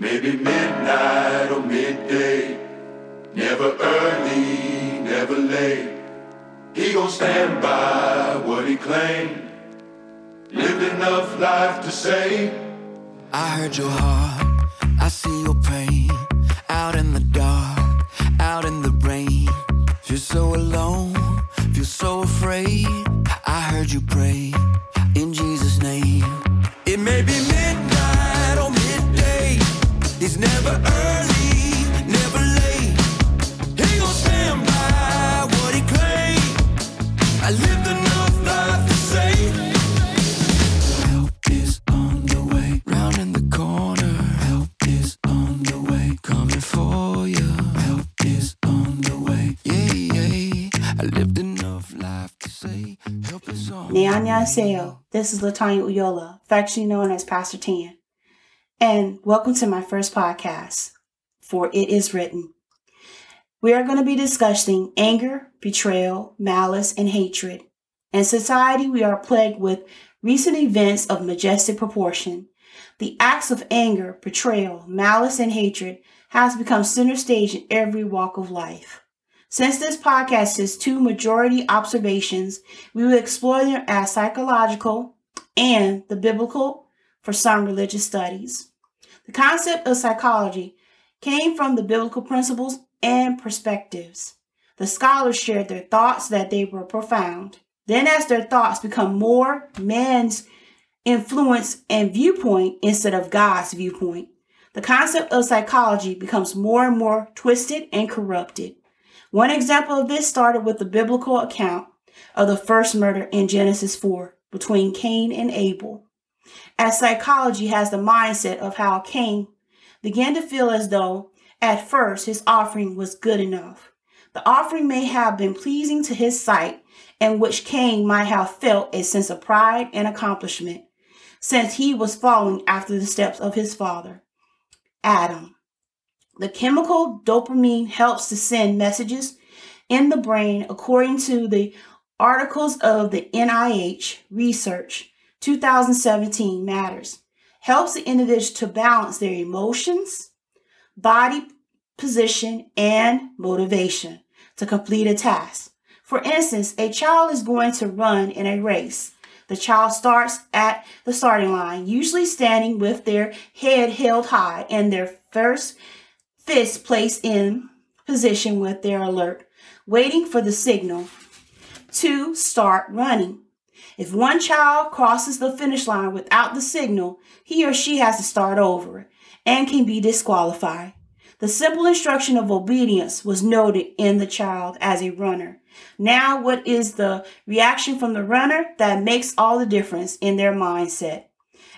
Maybe midnight or midday. Never early, never late. He gon' stand by what he claimed. Lived enough life to say. I heard your heart, I see your pain. Out in the dark, out in the rain. Feel so alone, feel so afraid. I heard you pray is This is Latanya Uyola, affectionately known as Pastor Tan. And welcome to my first podcast, For It Is Written. We are going to be discussing anger, betrayal, malice, and hatred. In society, we are plagued with recent events of majestic proportion. The acts of anger, betrayal, malice, and hatred has become center stage in every walk of life. Since this podcast is two majority observations, we will explore them as psychological and the biblical for some religious studies. The concept of psychology came from the biblical principles and perspectives. The scholars shared their thoughts that they were profound. Then, as their thoughts become more man's influence and viewpoint instead of God's viewpoint, the concept of psychology becomes more and more twisted and corrupted. One example of this started with the biblical account of the first murder in Genesis 4 between Cain and Abel. As psychology has the mindset of how Cain began to feel as though at first his offering was good enough. The offering may have been pleasing to his sight, in which Cain might have felt a sense of pride and accomplishment, since he was following after the steps of his father, Adam. The chemical dopamine helps to send messages in the brain according to the articles of the NIH research 2017 matters. Helps the individual to balance their emotions, body position, and motivation to complete a task. For instance, a child is going to run in a race. The child starts at the starting line, usually standing with their head held high and their first fist placed in position with their alert, waiting for the signal to start running. If one child crosses the finish line without the signal, he or she has to start over and can be disqualified. The simple instruction of obedience was noted in the child as a runner. Now, what is the reaction from the runner that makes all the difference in their mindset?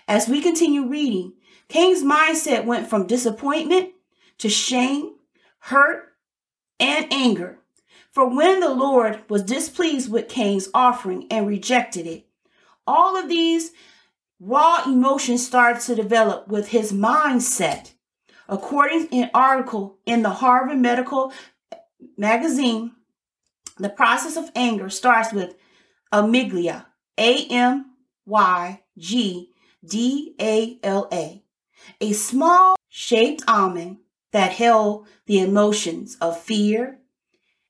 As we continue reading, Cain's mindset went from disappointment to shame, hurt, and anger. For when the Lord was displeased with Cain's offering and rejected it, all of these raw emotions started to develop with his mindset. According to an article in the Harvard Medical Magazine, the process of anger starts with amygdala, A M Y G D A L A, a small shaped almond that held the emotions of fear,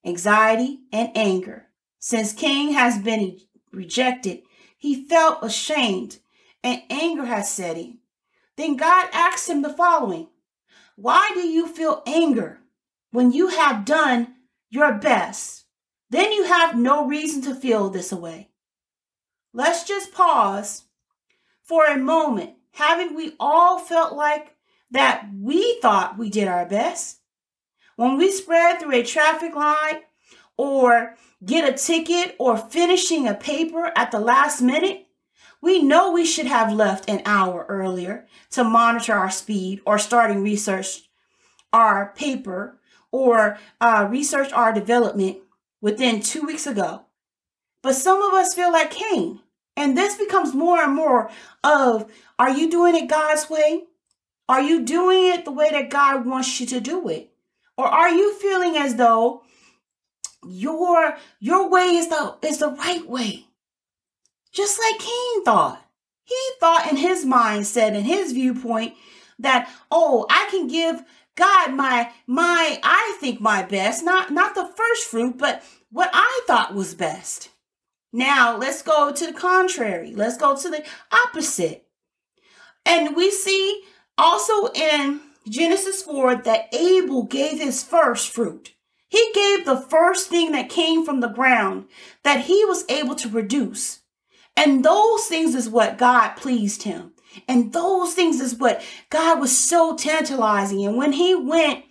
anxiety, and anger. Since Cain has been rejected, he felt ashamed and anger has set in. Then God asked him the following Why do you feel anger when you have done your best? Then you have no reason to feel this way. Let's just pause for a moment. Haven't we all felt like that we thought we did our best? When we spread through a traffic light or get a ticket or finishing a paper at the last minute, we know we should have left an hour earlier to monitor our speed or starting research our paper or uh, research our development within two weeks ago. But some of us feel like Cain. And this becomes more and more of are you doing it God's way? Are you doing it the way that God wants you to do it? Or are you feeling as though your your way is the is the right way? Just like Cain thought. He thought in his mindset and his viewpoint that, oh, I can give God my my I think my best, not not the first fruit, but what I thought was best. Now, let's go to the contrary. Let's go to the opposite. And we see also in Genesis 4 that Abel gave his first fruit. He gave the first thing that came from the ground that he was able to produce. And those things is what God pleased him. And those things is what God was so tantalizing. And when he went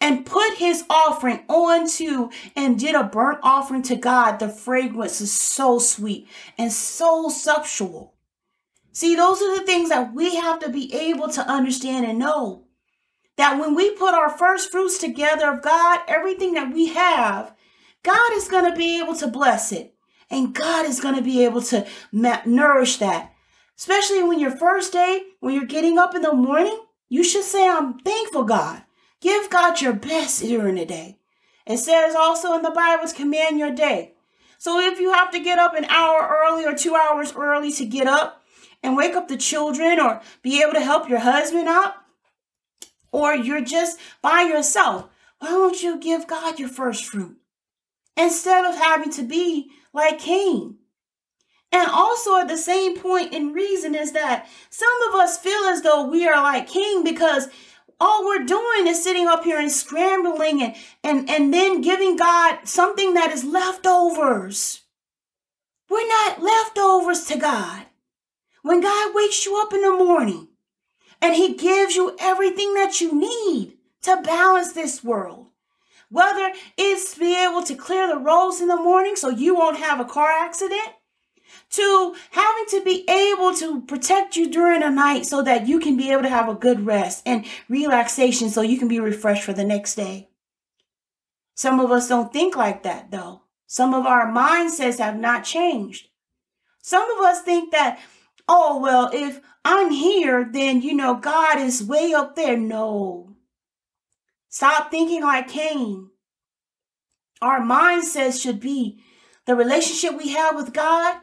and put his offering onto and did a burnt offering to God, the fragrance is so sweet and so sexual. See, those are the things that we have to be able to understand and know. That when we put our first fruits together of God, everything that we have, God is going to be able to bless it. And God is going to be able to nourish that. Especially when your first day, when you're getting up in the morning, you should say, I'm thankful, God. Give God your best during the day. It says also in the Bible, command your day. So if you have to get up an hour early or two hours early to get up and wake up the children or be able to help your husband up, or you're just by yourself, why don't you give God your first fruit instead of having to be like Cain? And also at the same point in reason is that some of us feel as though we are like Cain because all we're doing is sitting up here and scrambling and, and, and then giving God something that is leftovers. We're not leftovers to God. When God wakes you up in the morning and he gives you everything that you need to balance this world, whether it's to be able to clear the roads in the morning so you won't have a car accident, to having to be able to protect you during the night so that you can be able to have a good rest and relaxation so you can be refreshed for the next day. Some of us don't think like that though. Some of our mindsets have not changed. Some of us think that, oh, well, if I'm here, then, you know, God is way up there. No. Stop thinking like Cain. Our mindset should be the relationship we have with God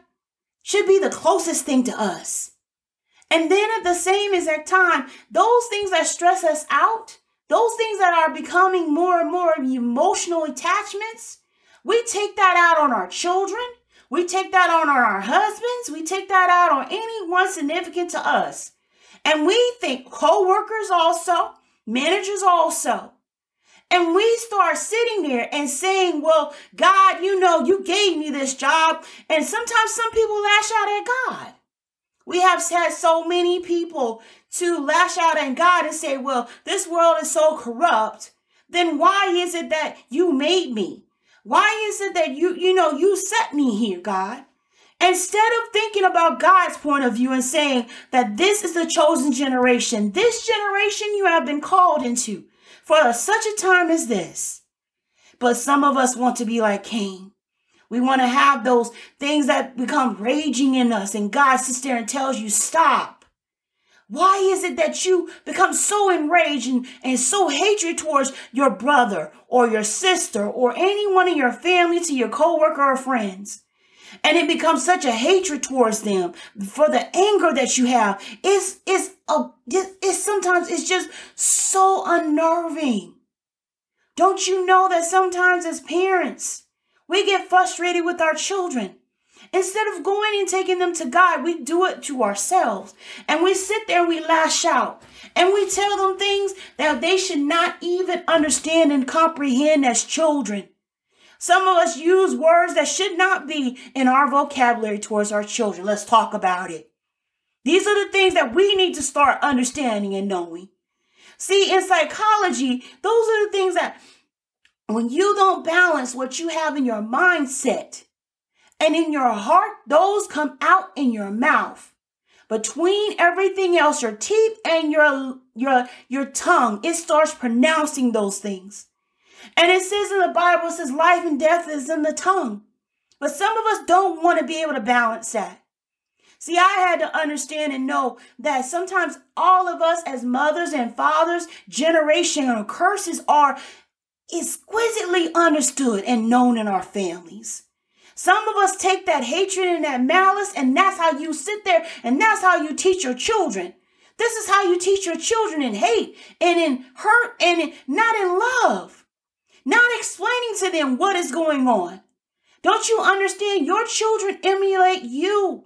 should be the closest thing to us. And then at the same exact time, those things that stress us out, those things that are becoming more and more emotional attachments, we take that out on our children. We take that on our husbands. We take that out on anyone significant to us. And we think co-workers also, managers also. And we start sitting there and saying, Well, God, you know, you gave me this job. And sometimes some people lash out at God. We have had so many people to lash out at God and say, Well, this world is so corrupt. Then why is it that you made me? Why is it that you, you know, you set me here, God? Instead of thinking about God's point of view and saying that this is the chosen generation, this generation you have been called into, for such a time as this. But some of us want to be like Cain. We want to have those things that become raging in us, and God sits there and tells you, Stop. Why is it that you become so enraged and, and so hatred towards your brother or your sister or anyone in your family to your coworker or friends? and it becomes such a hatred towards them for the anger that you have. Is is a it's sometimes it's just so unnerving. Don't you know that sometimes as parents we get frustrated with our children instead of going and taking them to god we do it to ourselves and we sit there we lash out and we tell them things that they should not even understand and comprehend as children some of us use words that should not be in our vocabulary towards our children. Let's talk about it. These are the things that we need to start understanding and knowing. See, in psychology, those are the things that when you don't balance what you have in your mindset and in your heart, those come out in your mouth. Between everything else, your teeth and your your your tongue, it starts pronouncing those things. And it says in the Bible, it says life and death is in the tongue. But some of us don't want to be able to balance that. See, I had to understand and know that sometimes all of us as mothers and fathers, generational curses are exquisitely understood and known in our families. Some of us take that hatred and that malice, and that's how you sit there and that's how you teach your children. This is how you teach your children in hate and in hurt and in, not in love. Not explaining to them what is going on. Don't you understand? Your children emulate you.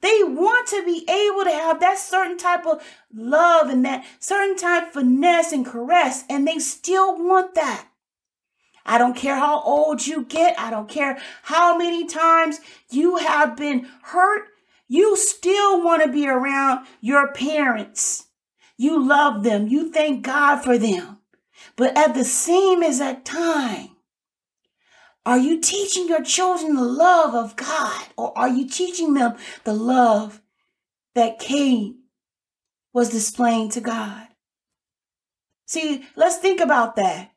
They want to be able to have that certain type of love and that certain type of finesse and caress, and they still want that. I don't care how old you get. I don't care how many times you have been hurt. You still want to be around your parents. You love them. You thank God for them. But at the same exact time, are you teaching your children the love of God or are you teaching them the love that Cain was displaying to God? See, let's think about that.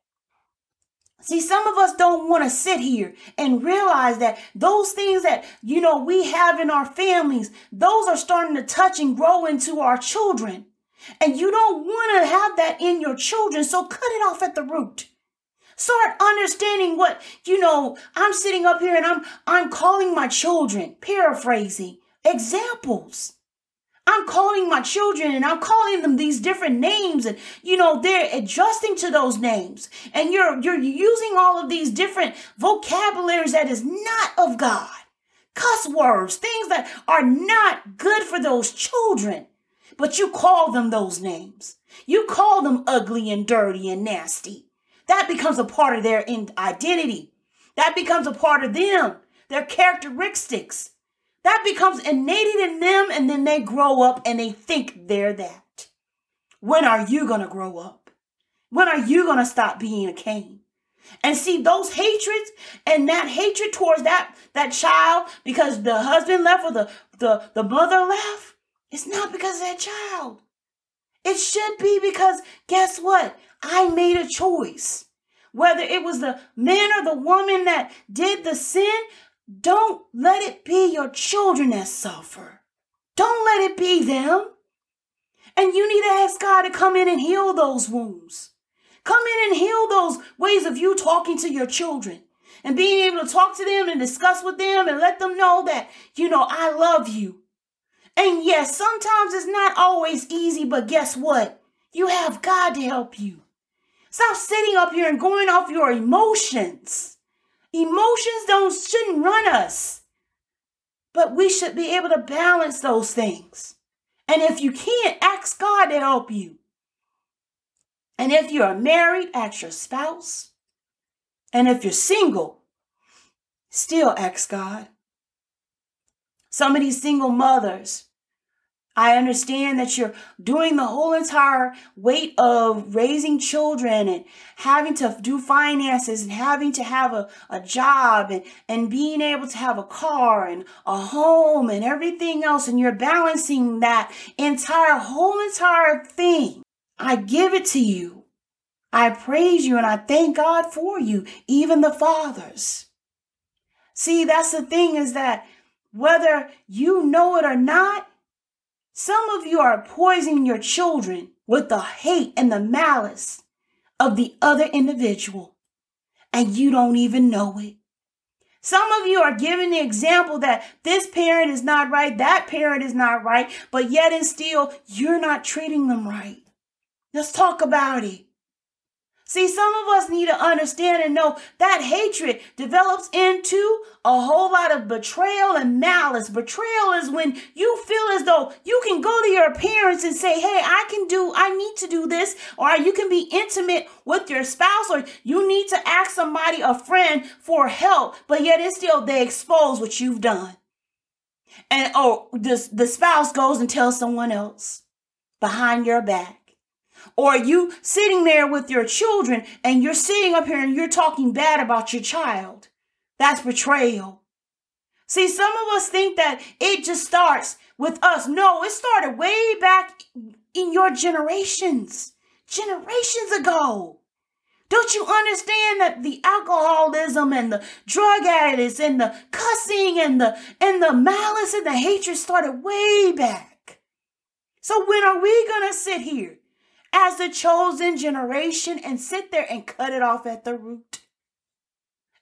See, some of us don't want to sit here and realize that those things that, you know, we have in our families, those are starting to touch and grow into our children. And you don't want to have that in your children, so cut it off at the root. Start understanding what, you know, I'm sitting up here and I'm I'm calling my children, paraphrasing, examples. I'm calling my children and I'm calling them these different names and you know they're adjusting to those names and you're you're using all of these different vocabularies that is not of God. Cuss words, things that are not good for those children. But you call them those names. You call them ugly and dirty and nasty. That becomes a part of their identity. That becomes a part of them, their characteristics. That becomes innate in them, and then they grow up and they think they're that. When are you going to grow up? When are you going to stop being a Cain? And see those hatreds and that hatred towards that, that child because the husband left or the, the, the mother left, it's not because of that child. It should be because guess what? I made a choice. Whether it was the man or the woman that did the sin, don't let it be your children that suffer. Don't let it be them. And you need to ask God to come in and heal those wounds. Come in and heal those ways of you talking to your children and being able to talk to them and discuss with them and let them know that, you know, I love you. And yes, sometimes it's not always easy, but guess what? You have God to help you. Stop sitting up here and going off your emotions. Emotions don't shouldn't run us. But we should be able to balance those things. And if you can't, ask God to help you. And if you're married, ask your spouse. And if you're single, still ask God. Some of these single mothers, I understand that you're doing the whole entire weight of raising children and having to do finances and having to have a, a job and, and being able to have a car and a home and everything else. And you're balancing that entire whole entire thing. I give it to you. I praise you and I thank God for you, even the fathers. See, that's the thing is that whether you know it or not, some of you are poisoning your children with the hate and the malice of the other individual, and you don't even know it. Some of you are giving the example that this parent is not right, that parent is not right, but yet and still you're not treating them right. Let's talk about it. See, some of us need to understand and know that hatred develops into a whole lot of betrayal and malice. Betrayal is when you feel as though you can go to your parents and say, Hey, I can do, I need to do this, or you can be intimate with your spouse, or you need to ask somebody, a friend, for help, but yet it's still they expose what you've done. And oh, this the spouse goes and tells someone else behind your back. Or you sitting there with your children and you're sitting up here and you're talking bad about your child. That's betrayal. See, some of us think that it just starts with us. No, it started way back in your generations, generations ago. Don't you understand that the alcoholism and the drug addicts and the cussing and the and the malice and the hatred started way back? So when are we gonna sit here as the chosen generation and sit there and cut it off at the root.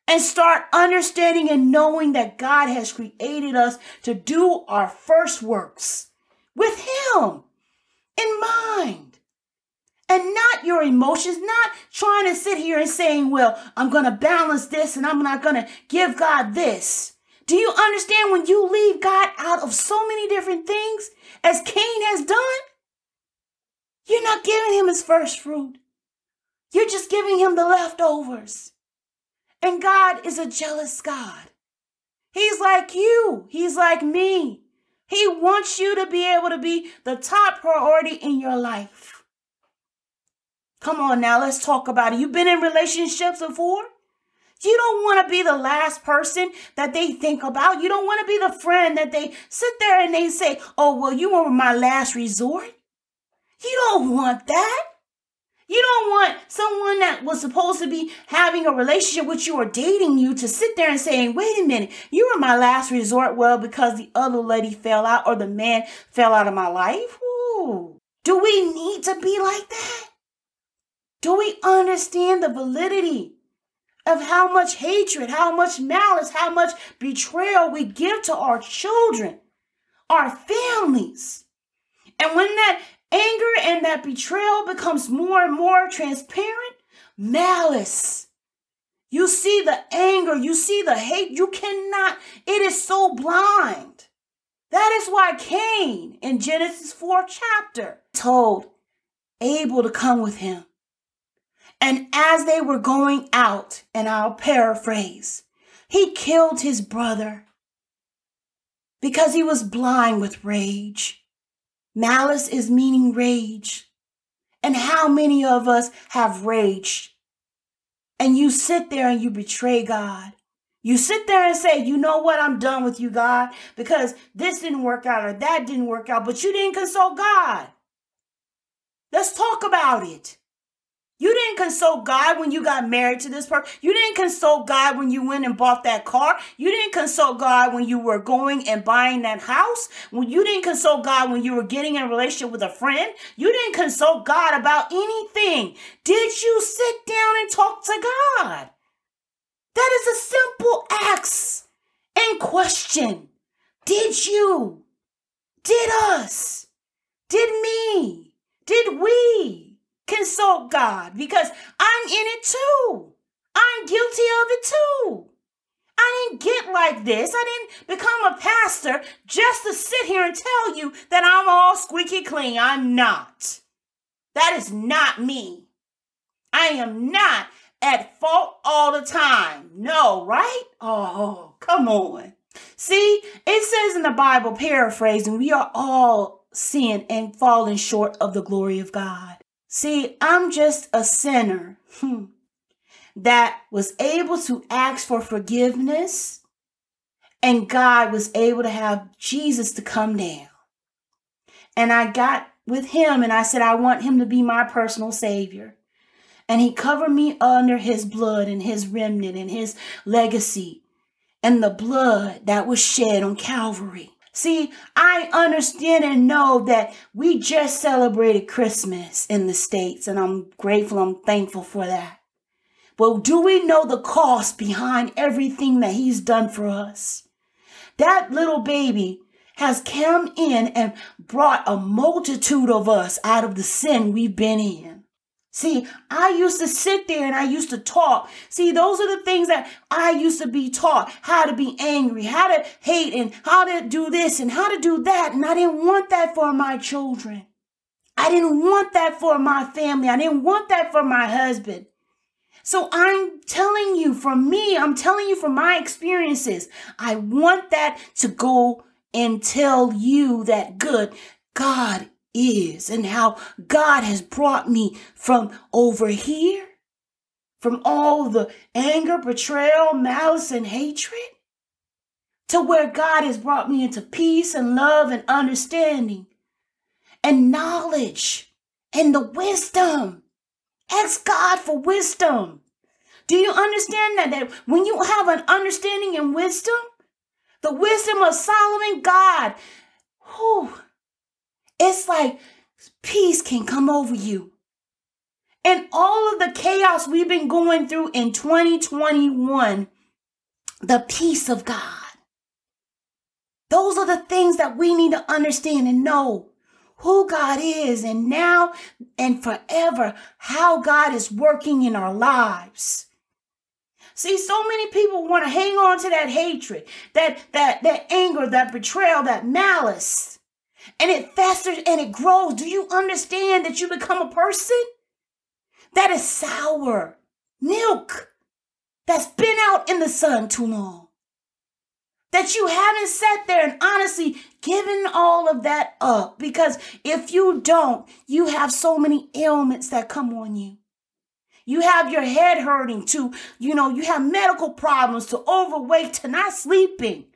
And start understanding and knowing that God has created us to do our first works with Him. in mind. And not your emotions, not trying to sit here and saying, well, I'm going to balance this and I'm not going to give God this. Do you understand when you leave God out of so many different things, as Cain has done? You're not giving him his first fruit. You're just giving him the leftovers. And God is a jealous God. He's like you, He's like me. He wants you to be able to be the top priority in your life. Come on now, let's talk about it. You've been in relationships before? You don't want to be the last person that they think about. You don't want to be the friend that they sit there and they say, Oh, well, you were my last resort. You don't want that. You don't want someone that was supposed to be having a relationship with you or dating you to sit there and saying, wait a minute, you were my last resort. Well, because the other lady fell out or the man fell out of my life. Ooh. Do we need to be like that? Do we understand the validity of how much hatred, how much malice, how much betrayal we give to our children, our families? And when that anger and that betrayal becomes more and more transparent, malice. You see the anger, you see the hate. You cannot, it is so blind. That is why Cain in Genesis 4 chapter told Abel to come with him. And as they were going out, and I'll paraphrase, he killed his brother because he was blind with rage. Malice is meaning rage. And how many of us have raged? And you sit there and you betray God. You sit there and say, you know what, I'm done with you, God, because this didn't work out or that didn't work out, but you didn't consult God. Let's talk about it. You didn't consult God when you got married to this person. You didn't consult God when you went and bought that car. You didn't consult God when you were going and buying that house. When you didn't consult God when you were getting in a relationship with a friend. You didn't consult God about anything. Did you sit down and talk to God? That is a simple ask and question. Did you? Did us? Did me? Did we? Consult God because I'm in it too. I'm guilty of it too. I didn't get like this. I didn't become a pastor just to sit here and tell you that I'm all squeaky clean. I'm not. That is not me. I am not at fault all the time. No, right? Oh, come on. See, it says in the Bible, paraphrasing, we are all sin and falling short of the glory of God. See, I'm just a sinner hmm, that was able to ask for forgiveness, and God was able to have Jesus to come down. And I got with him and I said, I want him to be my personal savior. And he covered me under his blood and his remnant and his legacy and the blood that was shed on Calvary. See, I understand and know that we just celebrated Christmas in the States, and I'm grateful, I'm thankful for that. But do we know the cost behind everything that He's done for us? That little baby has come in and brought a multitude of us out of the sin we've been in. See, I used to sit there and I used to talk. See, those are the things that I used to be taught how to be angry, how to hate, and how to do this and how to do that. And I didn't want that for my children. I didn't want that for my family. I didn't want that for my husband. So I'm telling you from me, I'm telling you from my experiences, I want that to go and tell you that good God is and how God has brought me from over here, from all the anger, betrayal, malice, and hatred, to where God has brought me into peace and love and understanding and knowledge and the wisdom. Ask God for wisdom. Do you understand that? That when you have an understanding and wisdom, the wisdom of Solomon, God, whew, it's like peace can come over you. And all of the chaos we've been going through in 2021, the peace of God. Those are the things that we need to understand and know who God is and now and forever how God is working in our lives. See, so many people want to hang on to that hatred, that that that anger, that betrayal, that malice. And it festers and it grows. Do you understand that you become a person that is sour milk that's been out in the sun too long? that you haven't sat there and honestly given all of that up. Because if you don't, you have so many ailments that come on you. You have your head hurting to, you know, you have medical problems to overweight to not sleeping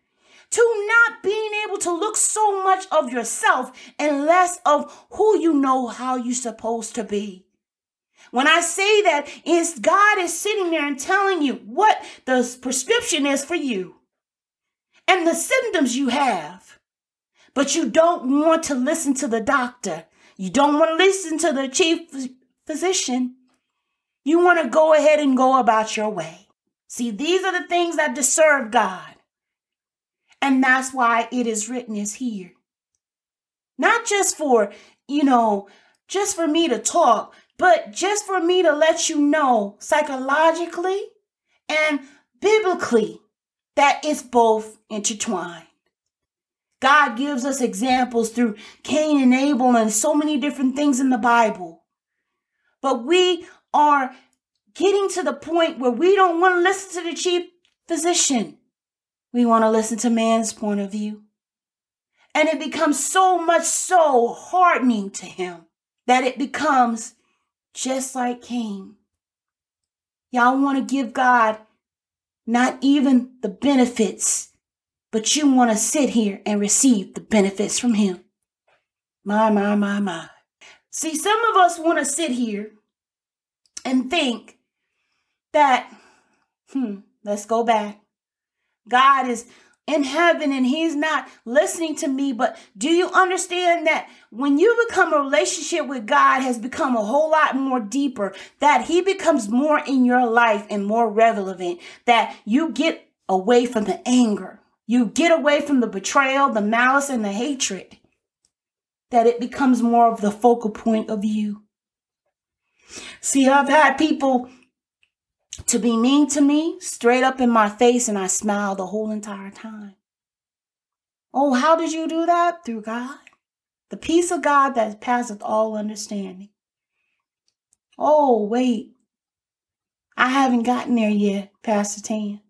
to not being able to look so much of yourself and less of who you know how you're supposed to be. When I say that, is God is sitting there and telling you what the prescription is for you and the symptoms you have. But you don't want to listen to the doctor. You don't want to listen to the chief physician. You want to go ahead and go about your way. See, these are the things that deserve God. And that's why it is written is here. Not just for, you know, just for me to talk, but just for me to let you know psychologically and biblically that it's both intertwined. God gives us examples through Cain and Abel and so many different things in the Bible. But we are getting to the point where we don't want to listen to the chief physician. We want to listen to man's point of view. And it becomes so much so hardening to him that it becomes just like Cain. Y'all want to give God not even the benefits, but you want to sit here and receive the benefits from Him. My, my, my, my. See, some of us want to sit here and think that, hmm, let's go back. God is in heaven and he's not listening to me. But do you understand that when you become a relationship with God has become a whole lot more deeper, that he becomes more in your life and more relevant, that you get away from the anger, you get away from the betrayal, the malice, and the hatred, that it becomes more of the focal point of you. See, I've had people to be mean to me straight up in my face and I smile the whole entire time. Oh, how did you do that? Through God. The peace of God that passeth all understanding. Oh, wait. I haven't gotten there yet, Pastor Tan.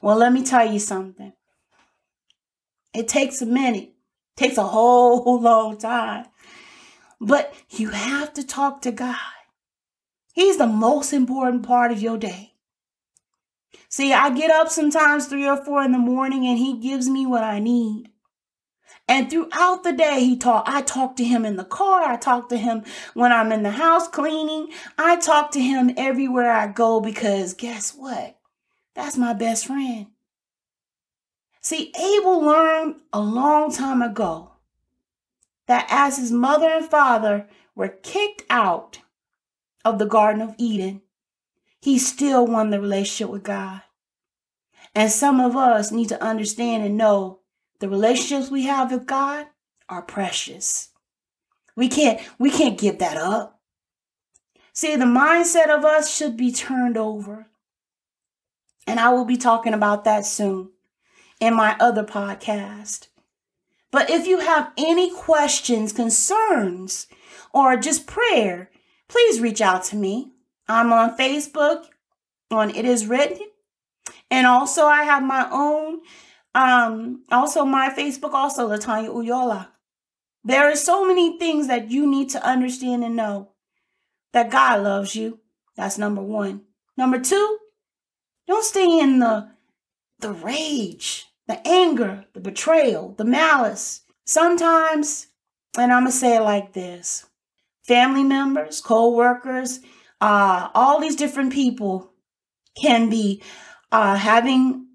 Well, let me tell you something. It takes a minute, it takes a whole long time. But you have to talk to God. He's the most important part of your day. See, I get up sometimes three or four in the morning and he gives me what I need. And throughout the day, he talk. I talk to him in the car. I talk to him when I'm in the house cleaning. I talk to him everywhere I go because guess what? That's my best friend. See, Abel learned a long time ago that as his mother and father were kicked out of the Garden of Eden, he still won the relationship with God. And some of us need to understand and know the relationships we have with God are precious. We can't we can't give that up. See, the mindset of us should be turned over. And I will be talking about that soon in my other podcast. But if you have any questions, concerns, or just prayer, please reach out to me. I'm on Facebook on It Is Written. And also I have my own, um, also my Facebook, also Latanya Uyola. There are so many things that you need to understand and know that God loves you. That's number one. Number two, don't stay in the the rage, the anger, the betrayal, the malice. Sometimes, and I'm gonna say it like this family members, co workers, uh, all these different people can be uh, having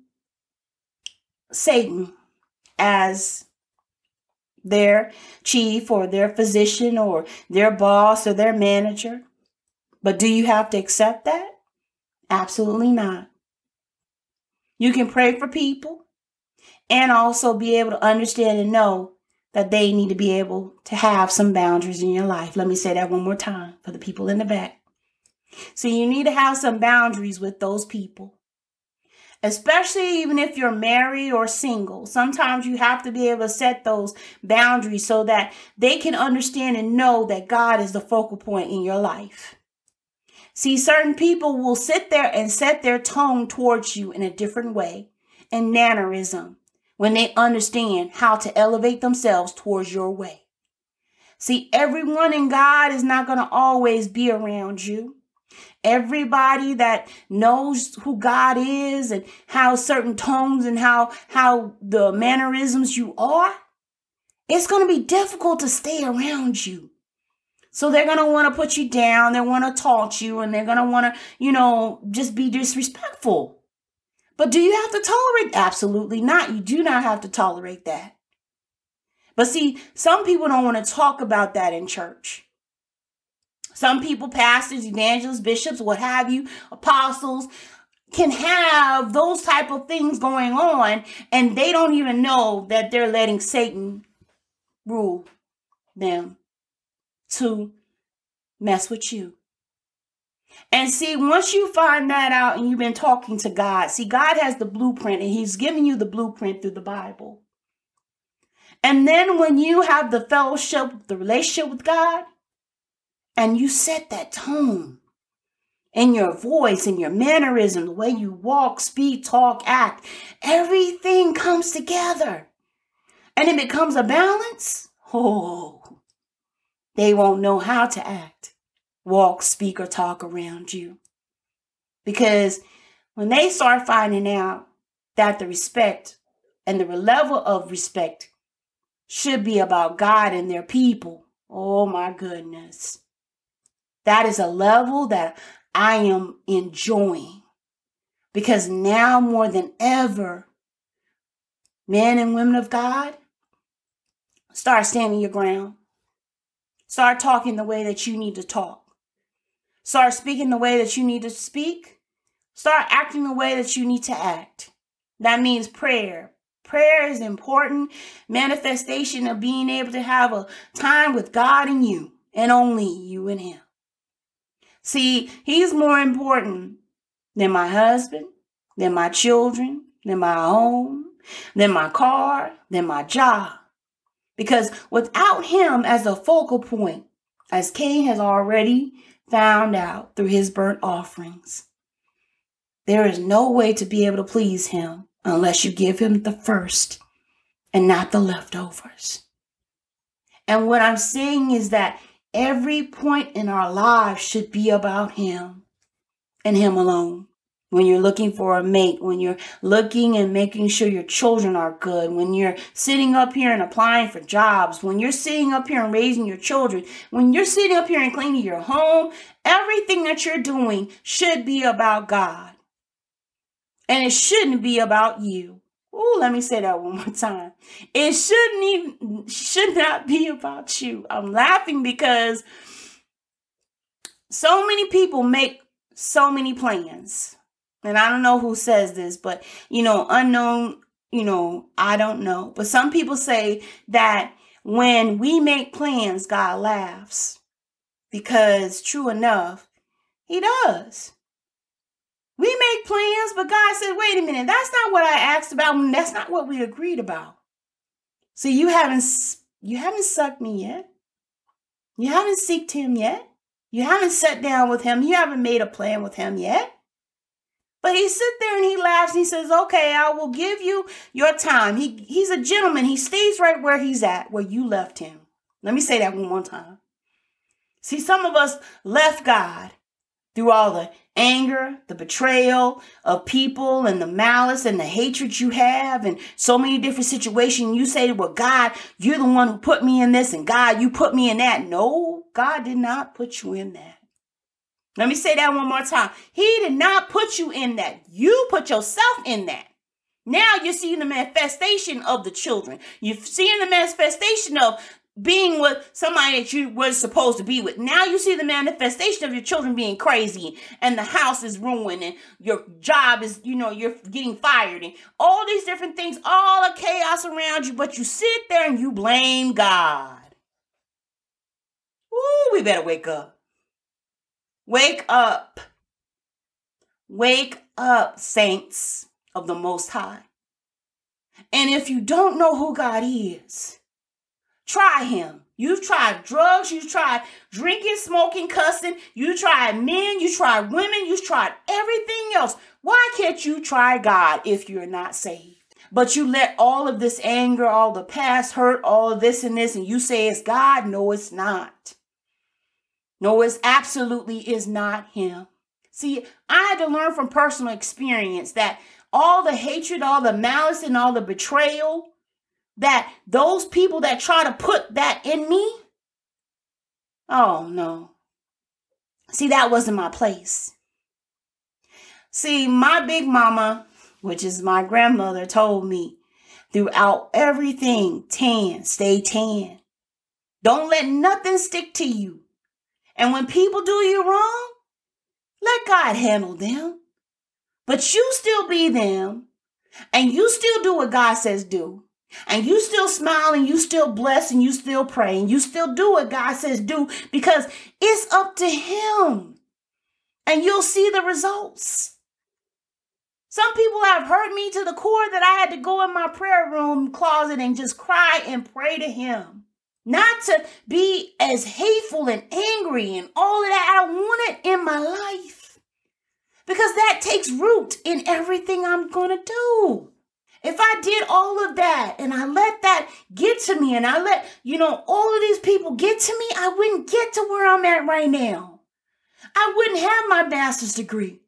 Satan as their chief or their physician or their boss or their manager. But do you have to accept that? Absolutely not. You can pray for people and also be able to understand and know that they need to be able to have some boundaries in your life. Let me say that one more time for the people in the back. So you need to have some boundaries with those people. Especially even if you're married or single. Sometimes you have to be able to set those boundaries so that they can understand and know that God is the focal point in your life. See, certain people will sit there and set their tone towards you in a different way, and mannerism, when they understand how to elevate themselves towards your way. See, everyone in God is not going to always be around you. Everybody that knows who God is and how certain tones and how how the mannerisms you are, it's going to be difficult to stay around you. So they're going to want to put you down. They want to taunt you and they're going to want to, you know, just be disrespectful. But do you have to tolerate? Absolutely not. You do not have to tolerate that. But see, some people don't want to talk about that in church. Some people, pastors, evangelists, bishops, what have you, apostles, can have those type of things going on and they don't even know that they're letting Satan rule them to mess with you. And see, once you find that out and you've been talking to God, see, God has the blueprint and He's giving you the blueprint through the Bible. And then when you have the fellowship, the relationship with God, and you set that tone in your voice, in your mannerism, the way you walk, speak, talk, act, everything comes together. And it becomes a balance. Oh, they won't know how to act, walk, speak, or talk around you. Because when they start finding out that the respect and the level of respect should be about God and their people, oh my goodness. That is a level that I am enjoying because now more than ever, men and women of God, start standing your ground. Start talking the way that you need to talk. Start speaking the way that you need to speak. Start acting the way that you need to act. That means prayer. Prayer is important manifestation of being able to have a time with God and you, and only you and Him. See, He's more important than my husband, than my children, than my home, than my car, than my job. Because without him as a focal point, as Cain has already found out through his burnt offerings, there is no way to be able to please him unless you give him the first and not the leftovers. And what I'm saying is that every point in our lives should be about him and him alone when you're looking for a mate, when you're looking and making sure your children are good, when you're sitting up here and applying for jobs, when you're sitting up here and raising your children, when you're sitting up here and cleaning your home, everything that you're doing should be about God. And it shouldn't be about you. Oh, let me say that one more time. It shouldn't even should not be about you. I'm laughing because so many people make so many plans and I don't know who says this, but you know, unknown, you know, I don't know. But some people say that when we make plans, God laughs. Because true enough, He does. We make plans, but God said, wait a minute, that's not what I asked about. That's not what we agreed about. So you haven't you haven't sucked me yet. You haven't seeked him yet. You haven't sat down with him. You haven't made a plan with him yet. But he sits there and he laughs and he says, Okay, I will give you your time. He, he's a gentleman. He stays right where he's at, where you left him. Let me say that one more time. See, some of us left God through all the anger, the betrayal of people, and the malice and the hatred you have, and so many different situations. You say, Well, God, you're the one who put me in this, and God, you put me in that. No, God did not put you in that. Let me say that one more time. He did not put you in that. You put yourself in that. Now you're seeing the manifestation of the children. You're seeing the manifestation of being with somebody that you was supposed to be with. Now you see the manifestation of your children being crazy and the house is ruined and your job is, you know, you're getting fired and all these different things, all the chaos around you, but you sit there and you blame God. Ooh, we better wake up. Wake up. Wake up, saints of the Most High. And if you don't know who God is, Try him. You've tried drugs, you've tried drinking, smoking, cussing, you tried men, you tried women, you've tried everything else. Why can't you try God if you're not saved? But you let all of this anger, all the past hurt, all this and this, and you say it's God. No, it's not. No, it's absolutely is not Him. See, I had to learn from personal experience that all the hatred, all the malice, and all the betrayal, that those people that try to put that in me, oh no. See, that wasn't my place. See, my big mama, which is my grandmother, told me throughout everything tan, stay tan. Don't let nothing stick to you. And when people do you wrong, let God handle them. But you still be them and you still do what God says do and you still smile and you still bless and you still pray and you still do what God says do because it's up to Him and you'll see the results. Some people have hurt me to the core that I had to go in my prayer room closet and just cry and pray to Him. Not to be as hateful and angry and all of that. I don't want it in my life because that takes root in everything I'm going to do. If I did all of that and I let that get to me and I let, you know, all of these people get to me, I wouldn't get to where I'm at right now. I wouldn't have my master's degree.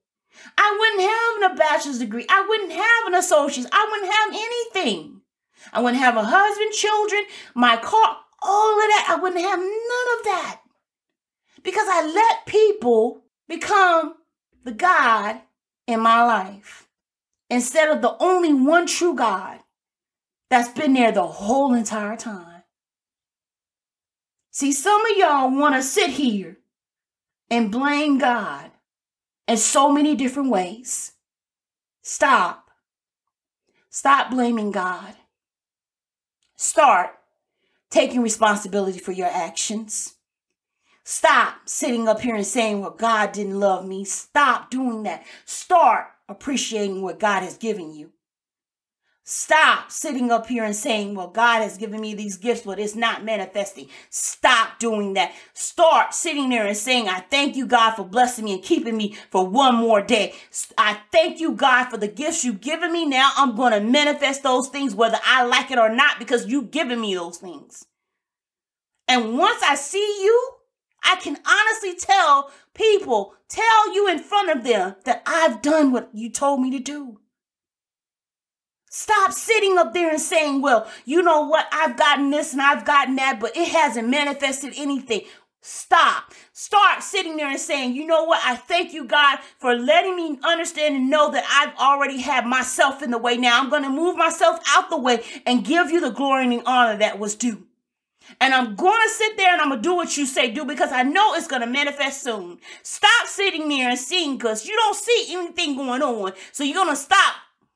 I wouldn't have a bachelor's degree. I wouldn't have an associate's. I wouldn't have anything. I wouldn't have a husband, children, my car, all of that. I wouldn't have none of that. Because I let people become the God in my life instead of the only one true God that's been there the whole entire time. See, some of y'all want to sit here and blame God in so many different ways. Stop. Stop blaming God. Start taking responsibility for your actions. Stop sitting up here and saying, Well, God didn't love me. Stop doing that. Start appreciating what God has given you. Stop sitting up here and saying, Well, God has given me these gifts, but it's not manifesting. Stop doing that. Start sitting there and saying, I thank you, God, for blessing me and keeping me for one more day. I thank you, God, for the gifts you've given me. Now I'm going to manifest those things, whether I like it or not, because you've given me those things. And once I see you, I can honestly tell people, tell you in front of them that I've done what you told me to do. Stop sitting up there and saying, well, you know what? I've gotten this and I've gotten that, but it hasn't manifested anything. Stop. Start sitting there and saying, you know what? I thank you, God, for letting me understand and know that I've already had myself in the way. Now I'm going to move myself out the way and give you the glory and the honor that was due. And I'm going to sit there and I'm going to do what you say do because I know it's going to manifest soon. Stop sitting there and seeing because you don't see anything going on. So you're going to stop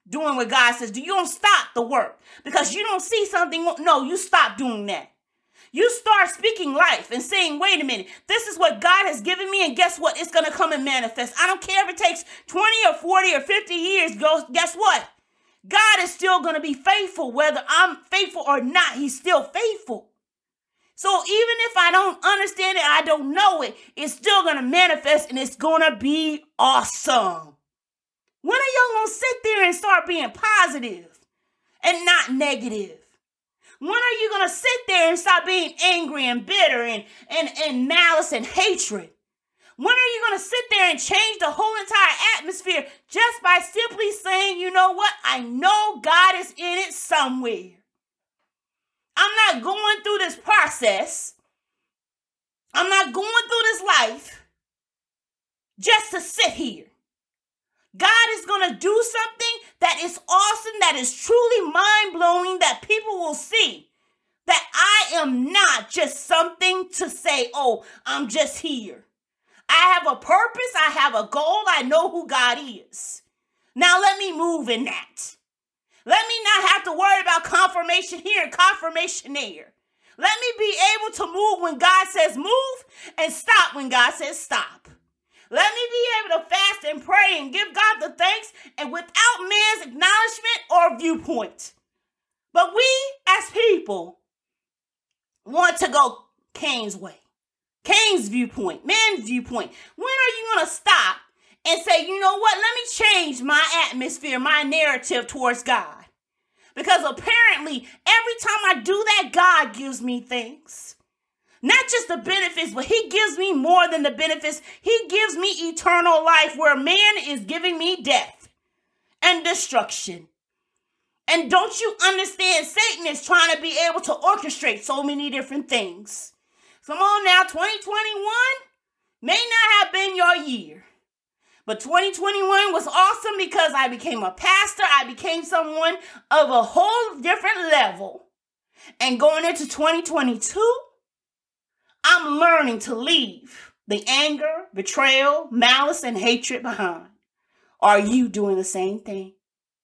doing what God says do. You don't stop the work because you don't see something. No, you stop doing that. You start speaking life and saying, wait a minute, this is what God has given me, and guess what? It's going to come and manifest. I don't care if it takes 20 or 40 or 50 years. Guess what? God is still going to be faithful, whether I'm faithful or not. He's still faithful. So even if I don't understand it, I don't know it, it's still gonna manifest and it's gonna be awesome. When are y'all gonna sit there and start being positive and not negative? When are you gonna sit there and stop being angry and bitter and, and, and malice and hatred? When are you gonna sit there and change the whole entire atmosphere just by simply saying, you know what? I know God is in it somewhere. I'm not going through this process. I'm not going through this life just to sit here. God is going to do something that is awesome, that is truly mind blowing, that people will see That I am not just something to say, oh, I'm just here. I have a purpose, I have a goal, I know who God is. Now let me move in that. Let me not have to worry about confirmation here and confirmation there. Let me be able to move when God says move and stop when God says stop. Let me be able to fast and pray and give God the thanks and without man's acknowledgement or viewpoint. But we as people want to go Cain's way, Cain's viewpoint, man's viewpoint. When are you going to stop and say, you know what, let me change my atmosphere, my narrative towards God? Because apparently, every time I do that, God gives me things. Not just the benefits, but He gives me more than the benefits. He gives me eternal life where man is giving me death and destruction. And don't you understand? Satan is trying to be able to orchestrate so many different things. Come on now, 2021 may not have been your year. But 2021 was awesome because I became a pastor. I became someone of a whole different level. And going into 2022, I'm learning to leave the anger, betrayal, malice, and hatred behind. Are you doing the same thing?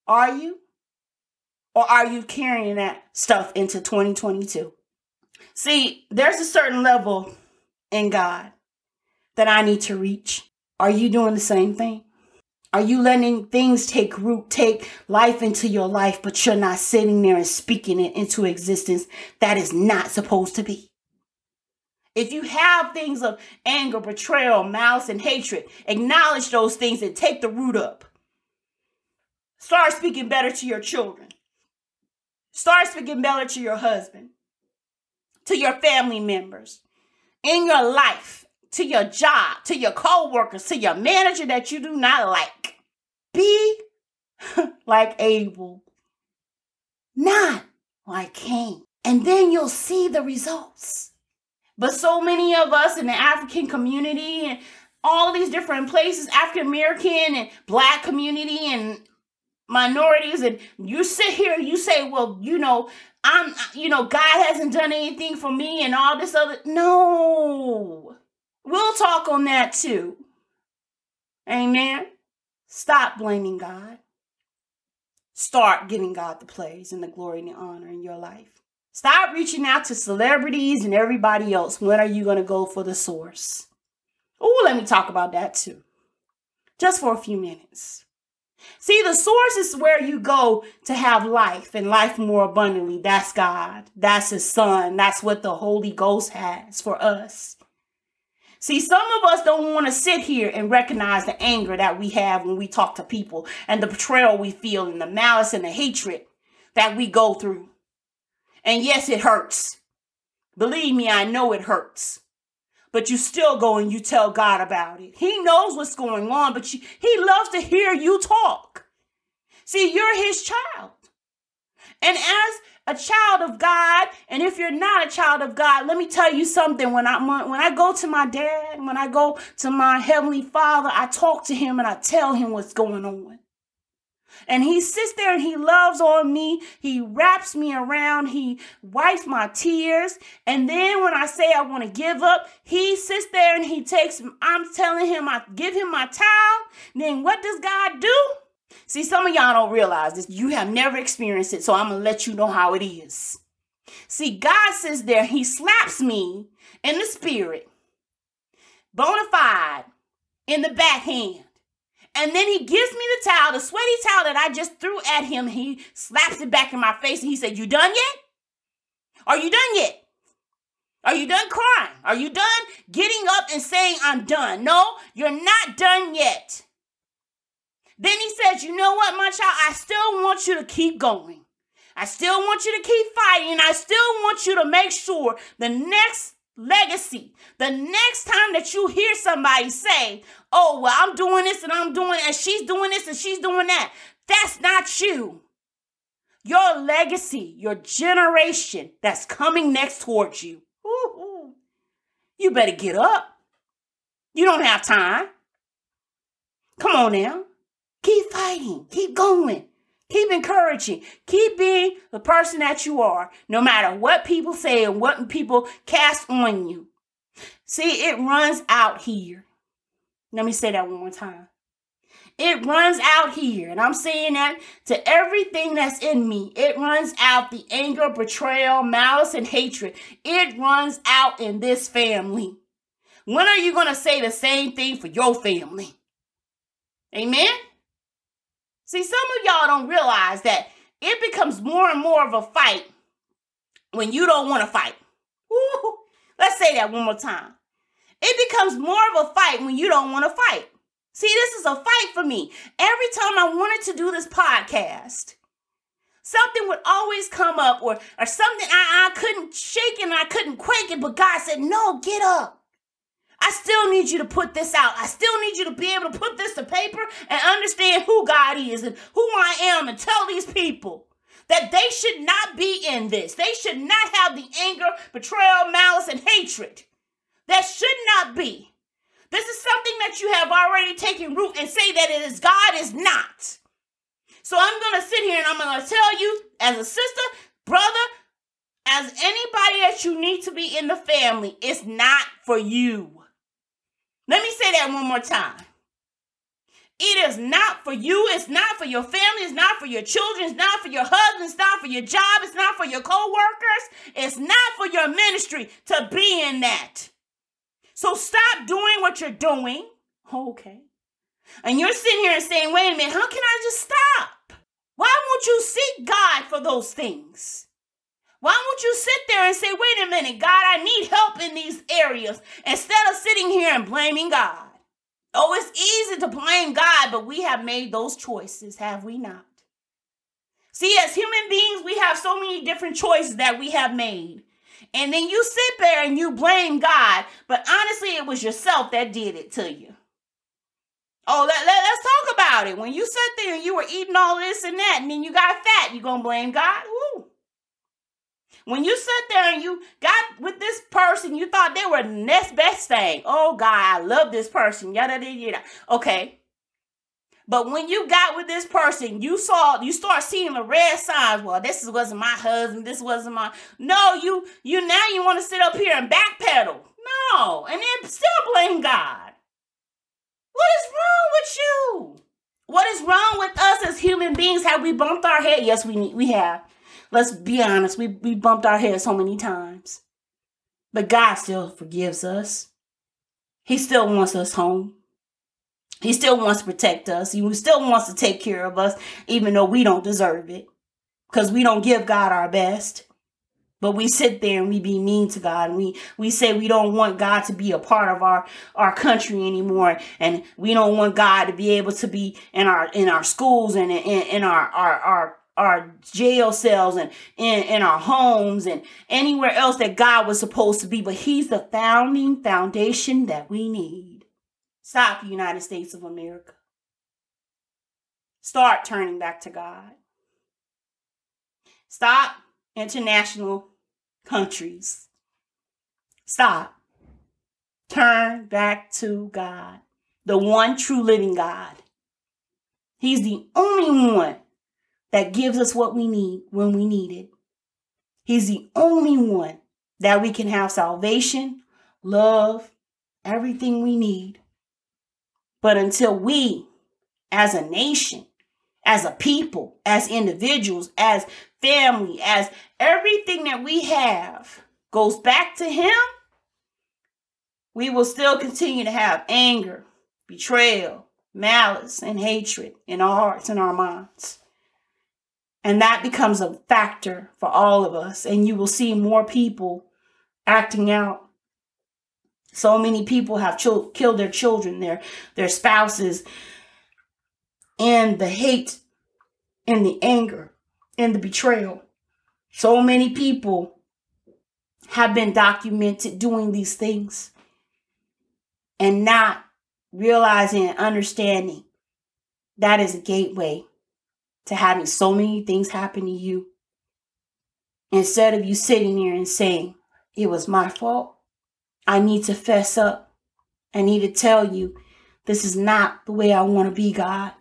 Are you? Or are you carrying that stuff into 2022? See, there's a certain level in God that I need to reach. Are you doing the same thing? Are you letting things take root, take life into your life, but you're not sitting there and speaking it into existence that is not supposed to be? If you have things of anger, betrayal, malice, and hatred, acknowledge those things and take the root up. Start speaking better to your children. Start speaking better to your husband, to your family members, in your life to your job, to your co-workers, to your manager that you do not like. Be like Abel, not like Cain. And then you'll see the results. But so many of us in the African community and all these different places, African American and black community and minorities, and you sit here and you say, well, you know, I'm, you know, God hasn't done anything for me and all this other. No. We'll talk on that too. Amen. Stop blaming God. Start giving God the praise and the glory and the honor in your life. Stop reaching out to celebrities and everybody else. When are you going to go for the source? Oh, let me talk about that too. Just for a few minutes. See, the source is where you go to have life and life more abundantly. That's God. That's His Son. That's what the Holy Ghost has for us. See, some of us don't want to sit here and recognize the anger that we have when we talk to people and the betrayal we feel and the malice and the hatred that we go through. And yes, it hurts. Believe me, I know it hurts. But you still go and you tell God about it. He knows what's going on, but He loves to hear you talk. See, you're His child. And as a child of God, and if you're not a child of God, let me tell you something. When I when I go to my dad, when I go to my heavenly Father, I talk to him and I tell him what's going on. And he sits there and he loves on me. He wraps me around. He wipes my tears. And then when I say I want to give up, he sits there and he takes, I'm telling him, I give him my towel. Then what does God do? See, some of y'all don't realize this. You have never experienced it, so I'm going to let you know how it is. See, God sits there, He slaps me in the spirit, bona fide, in the backhand. And then he gives me the towel, the sweaty towel that I just threw at him. He slaps it back in my face and he said, You done yet? Are you done yet? Are you done crying? Are you done getting up and saying, I'm done? No, you're not done yet. Then he says, You know what, my child? I still want you to keep going. I still want you to keep fighting. I still want you to make sure the next legacy, the next time that you hear somebody say, Oh, well, I'm doing this and I'm doing, and she's doing this and she's doing that, that's not you. Your legacy, your generation that's coming next towards you. You better get up. You don't have time. Come on now. Keep fighting. Keep going. Keep encouraging. Keep being the person that you are, no matter what people say and what people cast on you. See, it runs out here. Let me say that one more time. It runs out here. And I'm saying that to everything that's in me. It runs out the anger, betrayal, malice, and hatred. It runs out in this family. When are you going to say the same thing for your family? Amen? See, some of y'all don't realize that it becomes more and more of a fight when you don't want to fight. Let's say that one more time. It becomes more of a fight when you don't want to fight. See, this is a fight for me. Every time I wanted to do this podcast, something would always come up or, or something I, I couldn't shake it and I couldn't quake it, but God said, No, get up. I still need you to put this out. I still need you to be able to put this to paper and understand who God is and who I am and tell these people that they should not be in this. They should not have the anger, betrayal, malice, and hatred. That should not be. This is something that you have already taken root and say that it is God is not. So I'm going to sit here and I'm going to tell you as a sister, brother, as anybody that you need to be in the family, it's not for you. Let me say that one more time. It is not for you. It's not for your family. It's not for your children. It's not for your husband. It's not for your job. It's not for your co-workers. It's not for your ministry to be in that. So stop doing what you're doing. Okay. And you're sitting here and saying, wait a minute, how can I just stop? Why won't you seek God for those things? Why won't you sit there and say, wait a minute, God, I need help in these areas instead of sitting here and blaming God? Oh, it's easy to blame God, but we have made those choices, have we not? See, as human beings, we have so many different choices that we have made. And then you sit there and you blame God, but honestly, it was yourself that did it to you. Oh, let, let, us talk about it. When you sit there and you were eating all this and that, and then you got fat, you gonna blame God? Woo. When you sat there and you got with this person, you thought they were the next best thing. Oh God, I love this person. Yada yada yada. Okay. But when you got with this person, you saw you start seeing the red signs. Well, this wasn't my husband. This wasn't my. No, you you now you want to sit up here and backpedal. No, and then still blame God. What is wrong with you? What is wrong with us as human beings? Have we bumped our head? Yes, we need, we have. Let's be honest, we, we bumped our head so many times. But God still forgives us. He still wants us home. He still wants to protect us. He still wants to take care of us, even though we don't deserve it. Because we don't give God our best. But we sit there and we be mean to God. And we, we say we don't want God to be a part of our, our country anymore. And we don't want God to be able to be in our in our schools and in, in our, our, our our jail cells and in, in our homes and anywhere else that God was supposed to be. But He's the founding foundation that we need. Stop, United States of America. Start turning back to God. Stop international countries. Stop. Turn back to God, the one true living God. He's the only one that gives us what we need when we need it. He's the only one that we can have salvation, love, everything we need. But until we, as a nation, as a people, as individuals, as family, as everything that we have goes back to Him, we will still continue to have anger, betrayal, malice, and hatred in our hearts and our minds. And that becomes a factor for all of us. And you will see more people acting out. So many people have ch- killed their children, their, their spouses, and the hate and the anger and the betrayal. So many people have been documented doing these things and not realizing and understanding that is a gateway to having so many things happen to you. Instead of you sitting there and saying, it was my fault, I need to fess up. I need to tell you, this is not the way I want to be, God.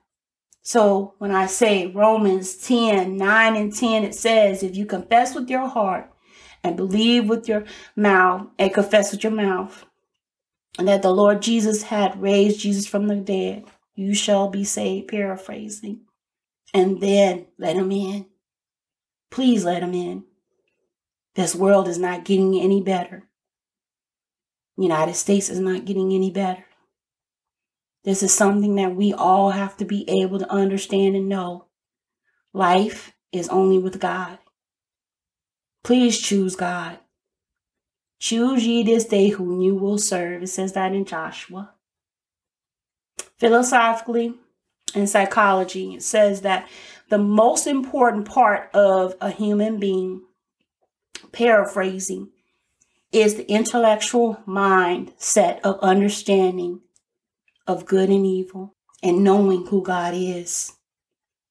So when I say Romans 10, 9 and 10, it says, if you confess with your heart and believe with your mouth and confess with your mouth that the Lord Jesus had raised Jesus from the dead, you shall be saved, paraphrasing. And then let him in. Please let him in. This world is not getting any better. United States is not getting any better. This is something that we all have to be able to understand and know. Life is only with God. Please choose God. Choose ye this day whom you will serve. It says that in Joshua. Philosophically and psychology, says that the most important part of a human being, paraphrasing, is the intellectual mindset of understanding of good and evil and knowing who God is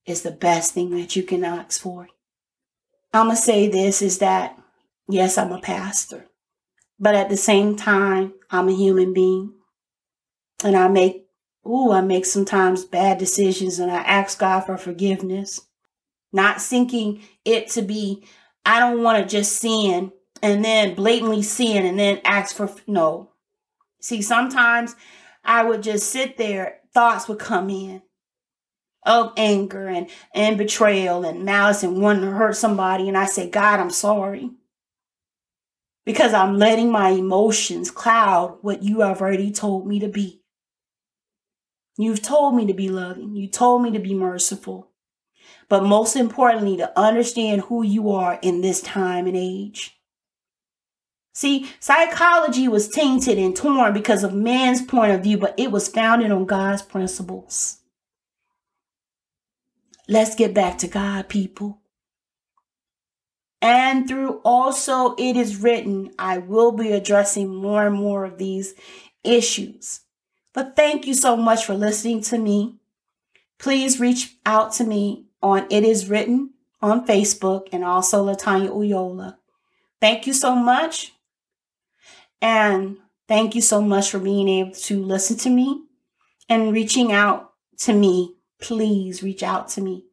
is the best thing that you can ask for. I'm going to say this is that yes, I'm a pastor, but at the same time, I'm a human being and I make, ooh, I make sometimes bad decisions and I ask God for forgiveness, not thinking it to be, I don't want to just sin and then blatantly sin and then ask for no. See, sometimes I would just sit there, thoughts would come in of anger and, and betrayal and malice and wanting to hurt somebody. And I say, God, I'm sorry. Because I'm letting my emotions cloud what you have already told me to be. You've told me to be loving. You told me to be merciful. But most importantly, to understand who you are in this time and age. See, psychology was tainted and torn because of man's point of view, but it was founded on God's principles. Let's get back to God, people. And through also it is written, I will be addressing more and more of these issues. But thank you so much for listening to me. Please reach out to me on It Is Written on Facebook and also Latanya Uyola. Thank you so much. And thank you so much for being able to listen to me and reaching out to me. Please reach out to me.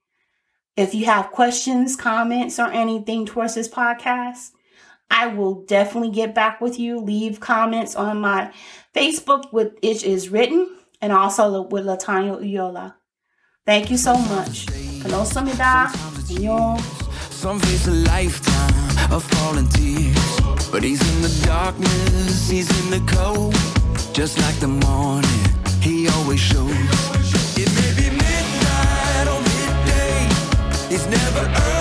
If you have questions, comments, or anything towards this podcast, I will definitely get back with you. Leave comments on my Facebook with It Is Written and also with Latanya Uyola. Thank you so much. Some face a lifetime of falling tears. But he's in the darkness, he's in the cold. Just like the morning, he always shows. It may be midnight or midday, he's never early.